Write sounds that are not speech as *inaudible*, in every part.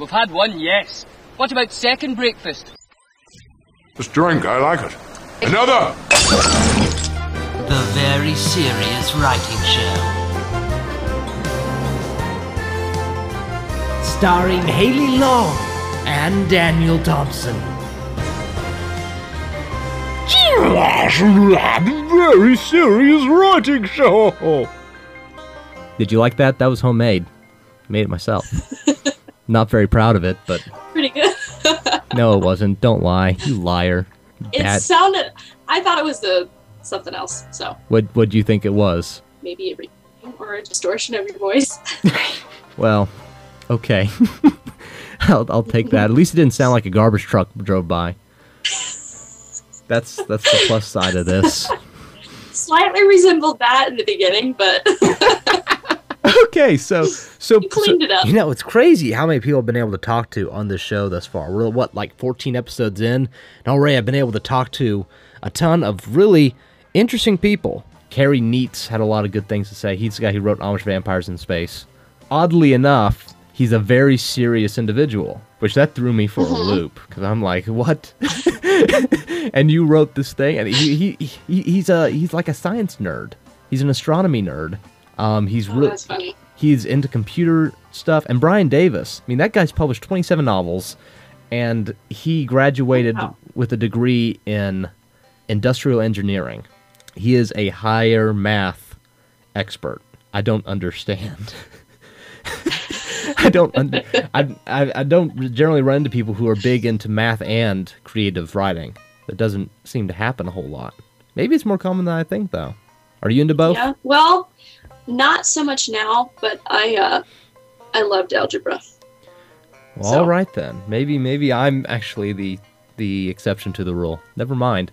We've had one, yes. What about second breakfast? This drink, I like it. Another! The Very Serious Writing Show. Starring Haley Long and Daniel Thompson. Very serious writing show. Did you like that? That was homemade. Made it myself. *laughs* Not very proud of it, but Pretty good. *laughs* no, it wasn't. Don't lie, you liar. it Bad- sounded. I thought it was the something else. So What What do you think it was? maybe a re- or a distortion of your voice. *laughs* Well, okay. *laughs* I'll, I'll take that. At least it didn't sound like a garbage truck drove by. That's that's the plus side of this. Slightly resembled that in the beginning, but *laughs* Okay, so so, you cleaned it up. You know, it's crazy how many people I've been able to talk to on this show thus far. We're what, like 14 episodes in, and already I've been able to talk to a ton of really interesting people. Kerry Nietz had a lot of good things to say. He's the guy who wrote Amish Vampires in Space. Oddly enough, he's a very serious individual, which that threw me for a uh-huh. loop because I'm like, what? *laughs* and you wrote this thing, and he, he, he he's a he's like a science nerd. He's an astronomy nerd. Um, he's Oh, really he's into computer stuff. And Bryan Davis, I mean, that guy's published 27 novels, and he graduated Wow. with a degree in industrial engineering. He is a higher math expert. I don't understand. *laughs* I don't. I, I I don't generally run into people who are big into math and creative writing. That doesn't seem to happen a whole lot. Maybe it's more common than I think, though. Are you into both? Yeah. Well, not so much now, but I uh, I loved algebra. Well, So- all right then. Maybe maybe I'm actually the the exception to the rule. Never mind.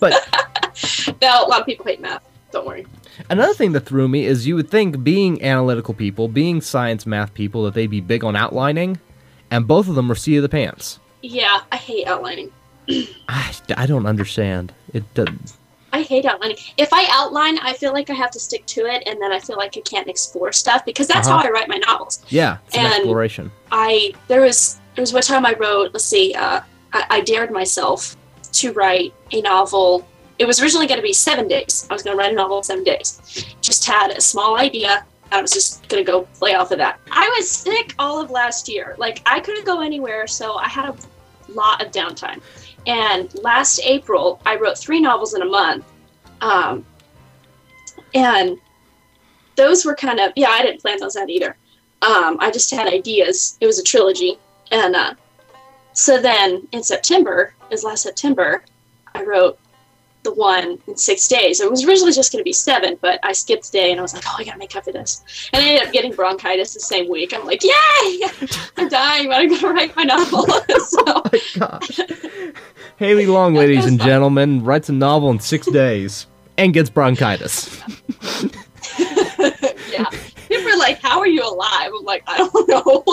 But *laughs* Now a lot of people hate math. Don't worry. another thing that threw me is you would think being analytical people, being science math people, that they'd be big on outlining, and both of them were seat of the pants. Yeah, I hate outlining. *clears throat* I, I don't understand. It doesn't. I hate outlining. If I outline, I feel like I have to stick to it, and then I feel like I can't explore stuff because that's Uh-huh. how I write my novels. Yeah, an And- exploration. I there was there was one time I wrote. Let's see. Uh, I, I dared myself to write a novel. It was originally going to be seven days. I was going to write a novel in seven days. Just had a small idea. I was just going to go play off of that. I was sick all of last year. Like I couldn't go anywhere, so I had a lot of downtime. And last April, I wrote three novels in a month. Um, and those were kind of yeah. I didn't plan those out either. Um, I just had ideas. It was a trilogy, and uh, so then in September, is last September, I wrote the one in six days. It was originally just going to be seven, but I skipped a day, and I was like, oh, I got to make up for this. And I ended up getting bronchitis the same week. I'm like, yay! *laughs* I'm dying, but I'm going to write my novel. *laughs* so, *laughs* oh Gosh. Haley Long, ladies and gentlemen, writes a novel in six days and gets bronchitis. yeah. People are like, how are you alive? I'm like, I don't know.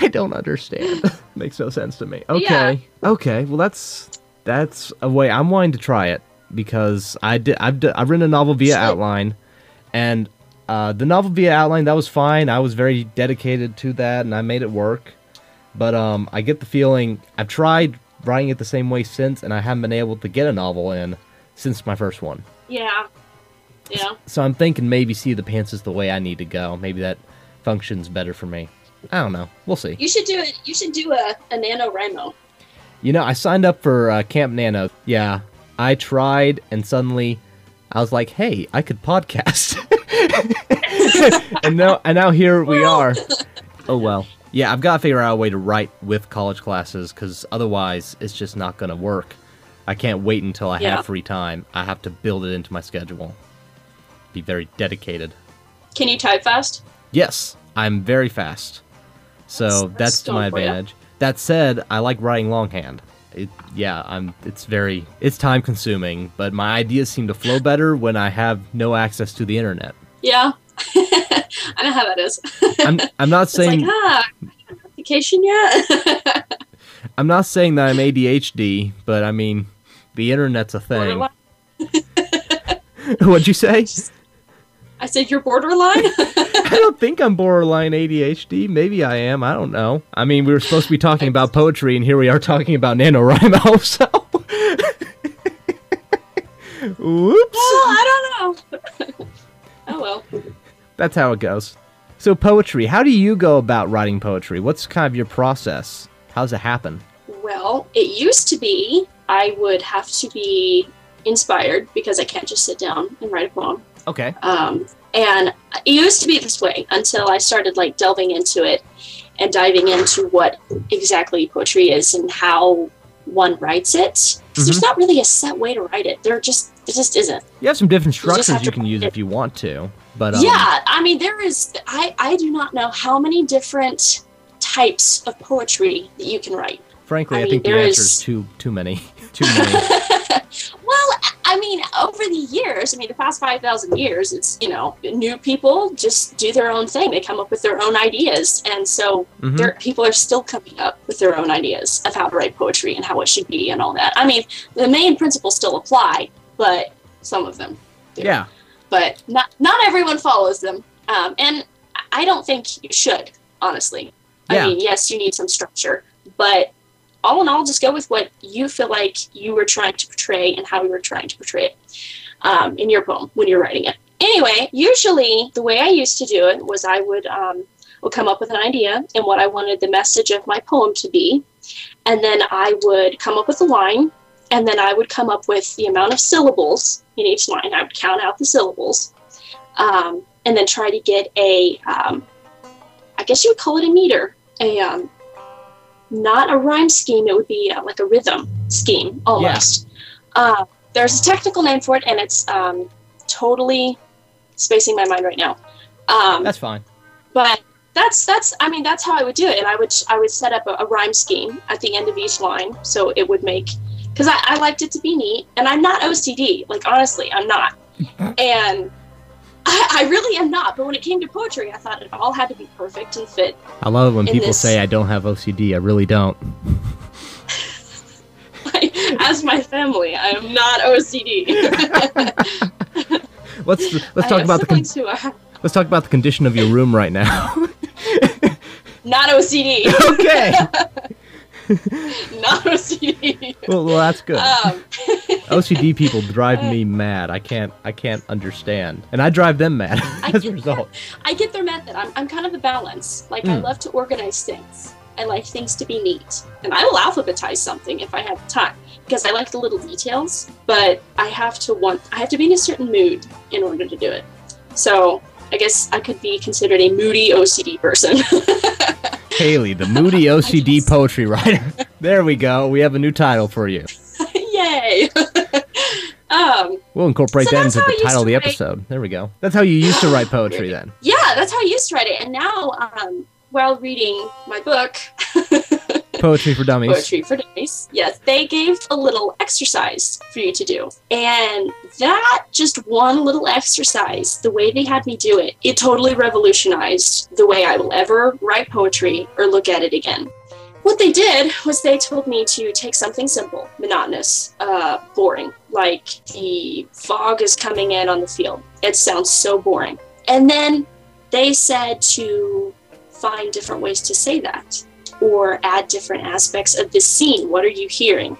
I don't understand. Makes no sense to me. Okay. Okay. Well, that's that's a way I'm wanting to try it because I did. I've d- I've written a novel via Shit. outline, and uh, the novel via outline that was fine. I was very dedicated to that, and I made it work. But um, I get the feeling I've tried writing it the same way since, and I haven't been able to get a novel in since my first one. Yeah. Yeah. So I'm thinking maybe see the pants is the way I need to go. Maybe that functions better for me. I don't know. We'll see. You should do it. You should do a, a NaNoWriMo. You know, I signed up for uh, Camp Nano. Yeah, I tried, and suddenly I was like, "Hey, I could podcast." *laughs* and now, and now here we are. Oh well. Yeah, I've got to figure out a way to write with college classes because otherwise, it's just not gonna work. I can't wait until I Yeah. have free time. I have to build it into my schedule. Be very dedicated. Can you type fast? Yes, I'm very fast. So That's- that's, that's to my going advantage. That said, I like writing longhand. It, yeah, I'm. It's very. It's time consuming, but my ideas seem to flow *laughs* better when I have no access to the internet. Yeah. *laughs* I know how that is. *laughs* I'm. I'm not saying. like, ah, application yet? I'm not saying that I'm ADHD, but I mean, the internet's a thing. What'd you say? I said you're borderline. I don't think I'm borderline ADHD. Maybe I am. I don't know. I mean, we were supposed to be talking about poetry, and here we are talking about NaNoWriMo. *laughs* So, whoops. Well, I don't know. *laughs* oh well. That's how it goes. So, poetry. How do you go about writing poetry? What's kind of your process? How does it happen? Well, it used to be I would have to be inspired because I can't just sit down and write a poem. Okay. Um, and it used to be this way until I started like delving into it and diving into what exactly poetry is and how one writes it. Because there's not really a set way to write it. There just it just isn't. You have some different structures have you can use it. if you want to, but um, yeah, I mean there is I I do not know how many different types of poetry that you can write. frankly, I, I mean, think the answer is too too many, *laughs* too many. *laughs* I mean, over the years, I mean, the past 5,000 years, it's, you know, new people just do their own thing. They come up with their own ideas. And so Mhm. there, people are still coming up with their own ideas of how to write poetry and how it should be and all that. I mean, the main principles still apply, but some of them do. yeah. But not, not everyone follows them. Um, and I don't think you should, honestly. Yeah. I mean, yes, you need some structure, but all in all, just go with what you feel like you were trying to portray and how you were trying to portray it um, in your poem when you're writing it. Anyway, usually the way I used to do it was I would um, would come up with an idea and what I wanted the message of my poem to be, and then I would come up with a line, and then I would come up with the amount of syllables in each line. I would count out the syllables, um, and then try to get a, um, I guess you would call it a meter, a um, not a rhyme scheme. It would be uh, like a rhythm scheme almost. Uh, there's a technical name for it, and it's um, totally spacing my mind right now. Um, That's fine. but that's that's I mean that's how I would do it, and I would I would set up a, a rhyme scheme at the end of each line, so it would make because I, I liked it to be neat, and I'm not OCD. Like honestly, I'm not, *laughs* and I, I really am not. But when it came to poetry, I thought it all had to be perfect and fit. I love it when people this- say I don't have OCD. I really don't. *laughs* As my family, I am not OCD. *laughs* Let's let's talk about the con- who are *laughs* let's talk about the condition of your room right now. not OCD, okay. *laughs* not OCD. Well, well, that's good. Um, *laughs* OCD people drive me mad. I can't I can't understand, and I drive them mad *laughs* as a result. I get their method. I'm, I'm kind of a balance. Like, I Mm. love to organize things. I like things to be neat. And I will alphabetize something if I have time because I like the little details, but I have to want, I have to be in a certain mood in order to do it. So I guess I could be considered a moody OCD person. Haley, the moody *laughs* OCD poetry writer. *laughs* There we go. We have a new title for you. *laughs* Yay! um, We'll incorporate So that into the title of the write- episode. There we go. That's how you used to write poetry then. yeah, that's how I used to write it. And now, um, while reading my book, Poetry for Dummies. Poetry for Dummies. Yes, they gave a little exercise for you to do. And that just one little exercise, the way they had me do it, it totally revolutionized the way I will ever write poetry or look at it again. What they did was they told me to take something simple, monotonous, uh, boring, like the fog is coming in on the field. It sounds so boring. And then they said to find different ways to say that or add different aspects of this scene. What are you hearing?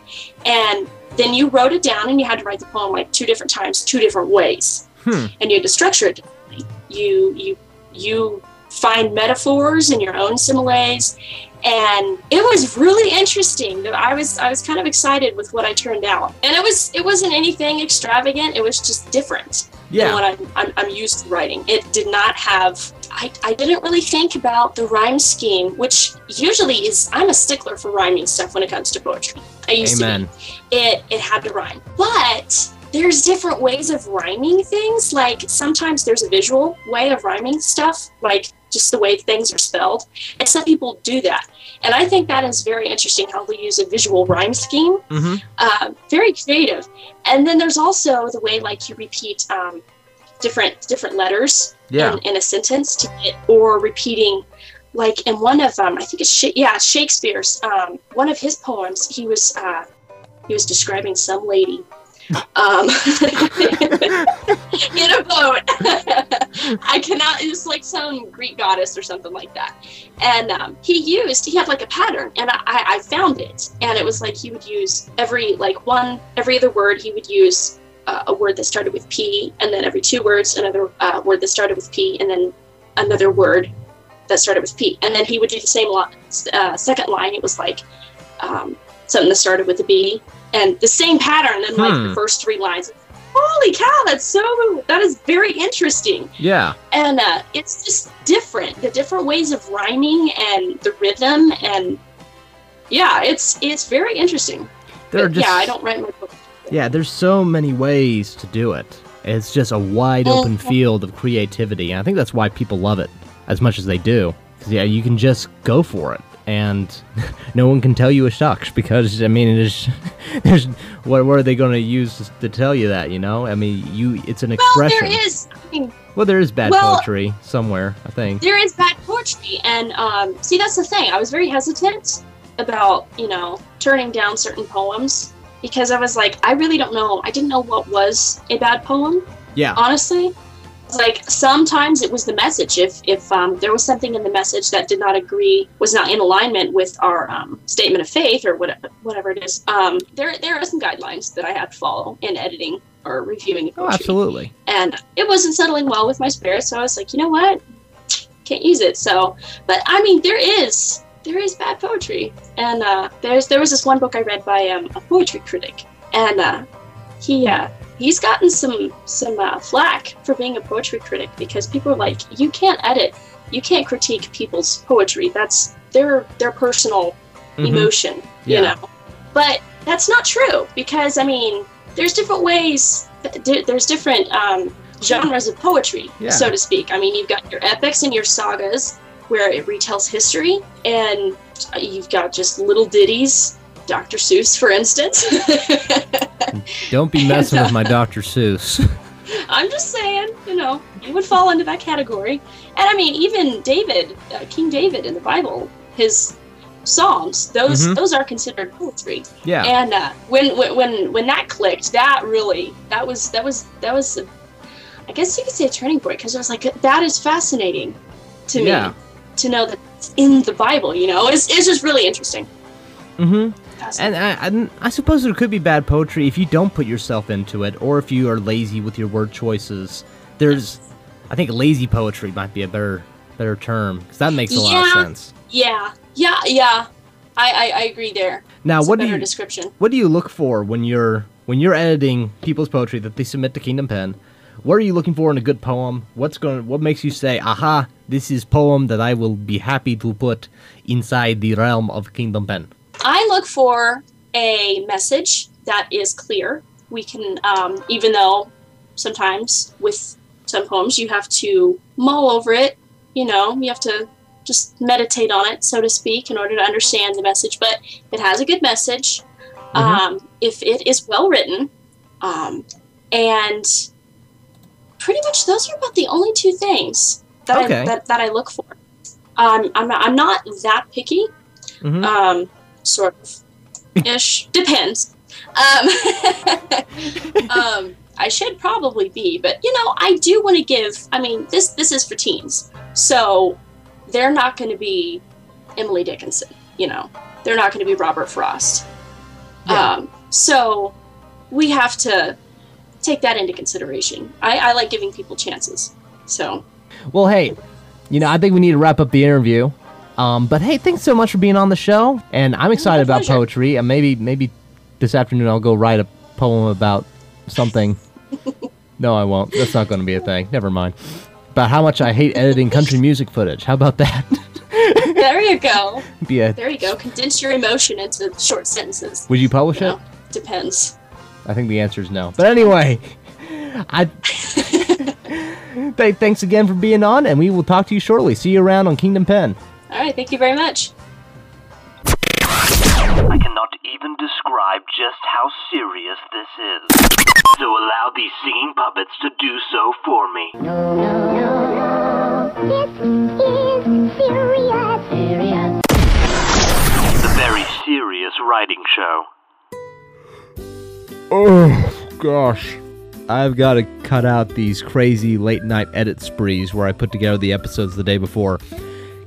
And then you wrote it down and you had to write the poem like two different times, two different ways. Hmm. And you had to structure it differently. You you you find metaphors and your own similes. And it was really interesting. I was I was kind of excited with what I turned out. And it was it wasn't anything extravagant, it was just different Yeah. what I'm, I'm, I'm used to writing. It did not have, I, I didn't really think about the rhyme scheme, which usually is, I'm a stickler for rhyming stuff when it comes to poetry. I used Amen. to be. It, it had to rhyme. But there's different ways of rhyming things. Like sometimes there's a visual way of rhyming stuff, like just the way things are spelled. And some people do that. And I think that is very interesting how they use a visual rhyme scheme hmm uh, very creative. And then there's also the way like you repeat um, different different letters Yeah. in, in a sentence to get, or repeating like in one of um, I think it's yeah Shakespeare's um, one of his poems he was uh, he was describing some lady um, *laughs* in a boat. *laughs* I cannot. It was like some Greek goddess or something like that. And um, he used. He had like a pattern, and I, I found it. And it was like he would use every like one every other word. He would use uh, a word that started with P, and then every two words another uh, word that started with P, and then another word that started with P. And then he would do the same line, uh, second line. It was like um, something that started with a B, and the same pattern. And like Hmm. the first three lines. Holy cow! That's so. That is very interesting, Yeah. and uh, it's just different. The different ways of rhyming and the rhythm, and yeah, it's it's very interesting. There But, just yeah, I don't write my book. Yeah, there's so many ways to do it. It's just a wide open field of creativity, and I think that's why people love it as much as they do. 'Cause, yeah, you can just go for it, and *laughs* no one can tell you it sucks because I mean, there's, *laughs* there's what, what are they going to use to tell you that? You know, I mean, you it's an expression. Well, there is. I mean, Well, there is bad Well- poetry somewhere, I think. there is bad poetry and um, see that's the thing i was very hesitant about you know turning down certain poems because i was like i really don't know i didn't know what was a bad poem Yeah. honestly like sometimes it was the message. If if um, there was something in the message that did not agree was not in alignment with our um, statement of faith or whatever whatever it is um, there there are some guidelines that i have to follow in editing or reviewing Oh, poetry. absolutely. and it wasn't settling well with my spirit so i was like you know what? Can't use it. So but i mean there is there is bad poetry. And uh, there's there was this one book i read by um, a poetry critic. And uh, he uh, he's gotten some some uh, flack for being a poetry critic because people are like you can't edit you can't critique people's poetry that's their their personal Mhm. emotion Yeah. you know but that's not true because i mean there's different ways there's different um, genres of poetry Yeah. so to speak i mean you've got your epics and your sagas where it retells history and you've got just little ditties dr seuss for instance *laughs* *laughs* Don't be messing And, with my Dr. Seuss. *laughs* i'm just saying you know you would fall into that category and i mean even david uh, king david in the bible his psalms those Mhm. those are considered poetry yeah. and uh, when, when when when that clicked that really that was that was that was a, i guess you could say a turning point because I was like that is fascinating to Yeah. me to know that it's in the bible you know it's, it's just really interesting mm-hmm. And I, and I suppose there could be bad poetry if you don't put yourself into it, or if you are lazy with your word choices. There's, I think, lazy poetry might be a better better term because that makes a lot of sense. yeah yeah yeah i i, I agree there Now, what do you description what do you look for when you're when you're editing people's poetry that they submit to Kingdom Pen? What are you looking for in a good poem? What's going? What makes you say, "Aha, this is poem that I will be happy to put inside the realm of Kingdom Pen"? I look for a message that is clear. We can, um, even though sometimes with some poems you have to mull over it, you know, you have to just meditate on it, so to speak, in order to understand the message. But it has a good message. Um, if it is well written, um, and pretty much those are about the only two things that, Okay. I, that, that I look for. Um, I'm, not, I'm not that picky Mhm. um, sort of. Ish. *laughs* Depends. Um, *laughs* um, i should probably be but you know i do want to give i mean this this is for teens. So they're not going to be emily dickinson you know? They're not going to be robert frost. Yeah. um, so we have to take that into consideration. I, I like giving people chances so. Well, hey, you know, I think we need to wrap up the interview. Um, but hey, thanks so much for being on the show, and I'm excited about poetry. And maybe, maybe this afternoon I'll go write a poem about something. *laughs* no, I won't. That's not going to be a thing. Never mind. About how much I hate editing country music footage. How about that? *laughs* there you go be a, there you go condense your emotion into short sentences would you publish you it? know depends I think the answer is no. But anyway, I. *laughs* Th- thanks again for being on, and we will talk to you shortly. See you around on Kingdom Pen. All right, thank you very much. I cannot even describe just how serious this is. So allow these singing puppets to do so for me. No, no, no. This is serious. serious. The Very Serious Writing Show. Oh, gosh. I've got to cut out these crazy late night edit sprees where I put together the episodes the day before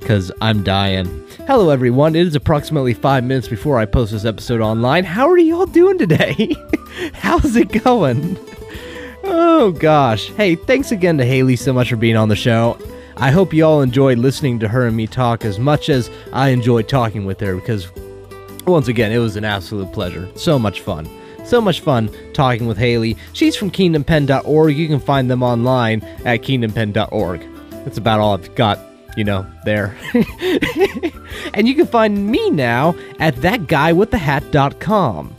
because I'm dying. Hello, everyone. It is approximately five minutes before I post this episode online. How are you all doing today? *laughs* How's it going? Oh, gosh. Hey, thanks again to Haley so much for being on the show. I hope you all enjoyed listening to her and me talk as much as I enjoyed talking with her because, once again, it was an absolute pleasure. So much fun. So much fun talking with Haley. She's from kingdompen.org. You can find them online at kingdompen.org. That's about all I've got, you know, there. *laughs* and you can find me now at thatguywiththehat.com.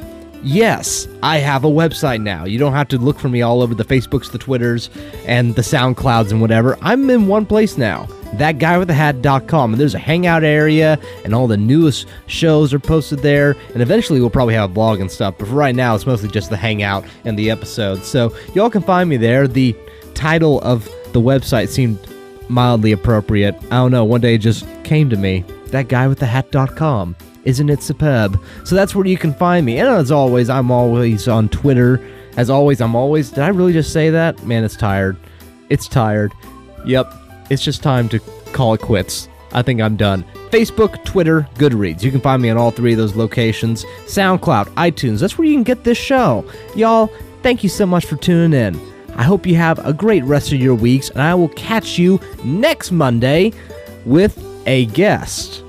Yes, I have a website now. You don't have to look for me all over the Facebooks, the Twitters, and the SoundClouds and whatever. I'm in one place now. Thatguywiththehat.com. And there's a hangout area, and all the newest shows are posted there. And eventually we'll probably have a blog and stuff. But for right now, it's mostly just the hangout and the episodes. So y'all can find me there. The title of the website seemed mildly appropriate. I don't know. One day it just came to me. Thatguywiththehat.com. Isn't it superb? So that's where you can find me. And as always, I'm always on Twitter. As always, I'm always. Did I really just say that? Man, it's tired. It's tired. Yep. It's just time to call it quits. I think I'm done. Facebook, Twitter, Goodreads. You can find me on all three of those locations. SoundCloud, iTunes. That's where you can get this show. Y'all, thank you so much for tuning in. I hope you have a great rest of your weeks, and I will catch you next Monday with a guest.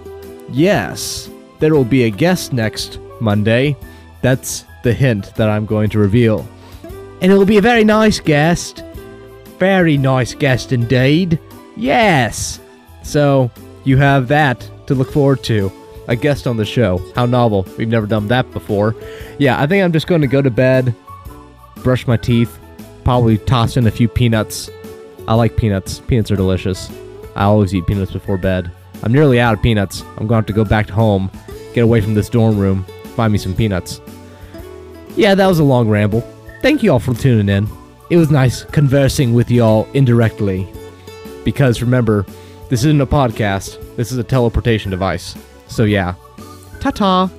Yes there will be a guest next Monday. That's the hint that I'm going to reveal. And it will be a very nice guest. Very nice guest indeed. Yes. So, you have that to look forward to. A guest on the show. How novel. We've never done that before. Yeah, I think I'm just going to go to bed, brush my teeth, probably toss in a few peanuts. I like peanuts. Peanuts are delicious. I always eat peanuts before bed. I'm nearly out of peanuts. I'm going to have to go back to home get away from this dorm room, find me some peanuts. Yeah, that was a long ramble. Thank you all for tuning in. It was nice conversing with y'all indirectly. Because remember, this isn't a podcast, this is a teleportation device. So yeah. Ta ta!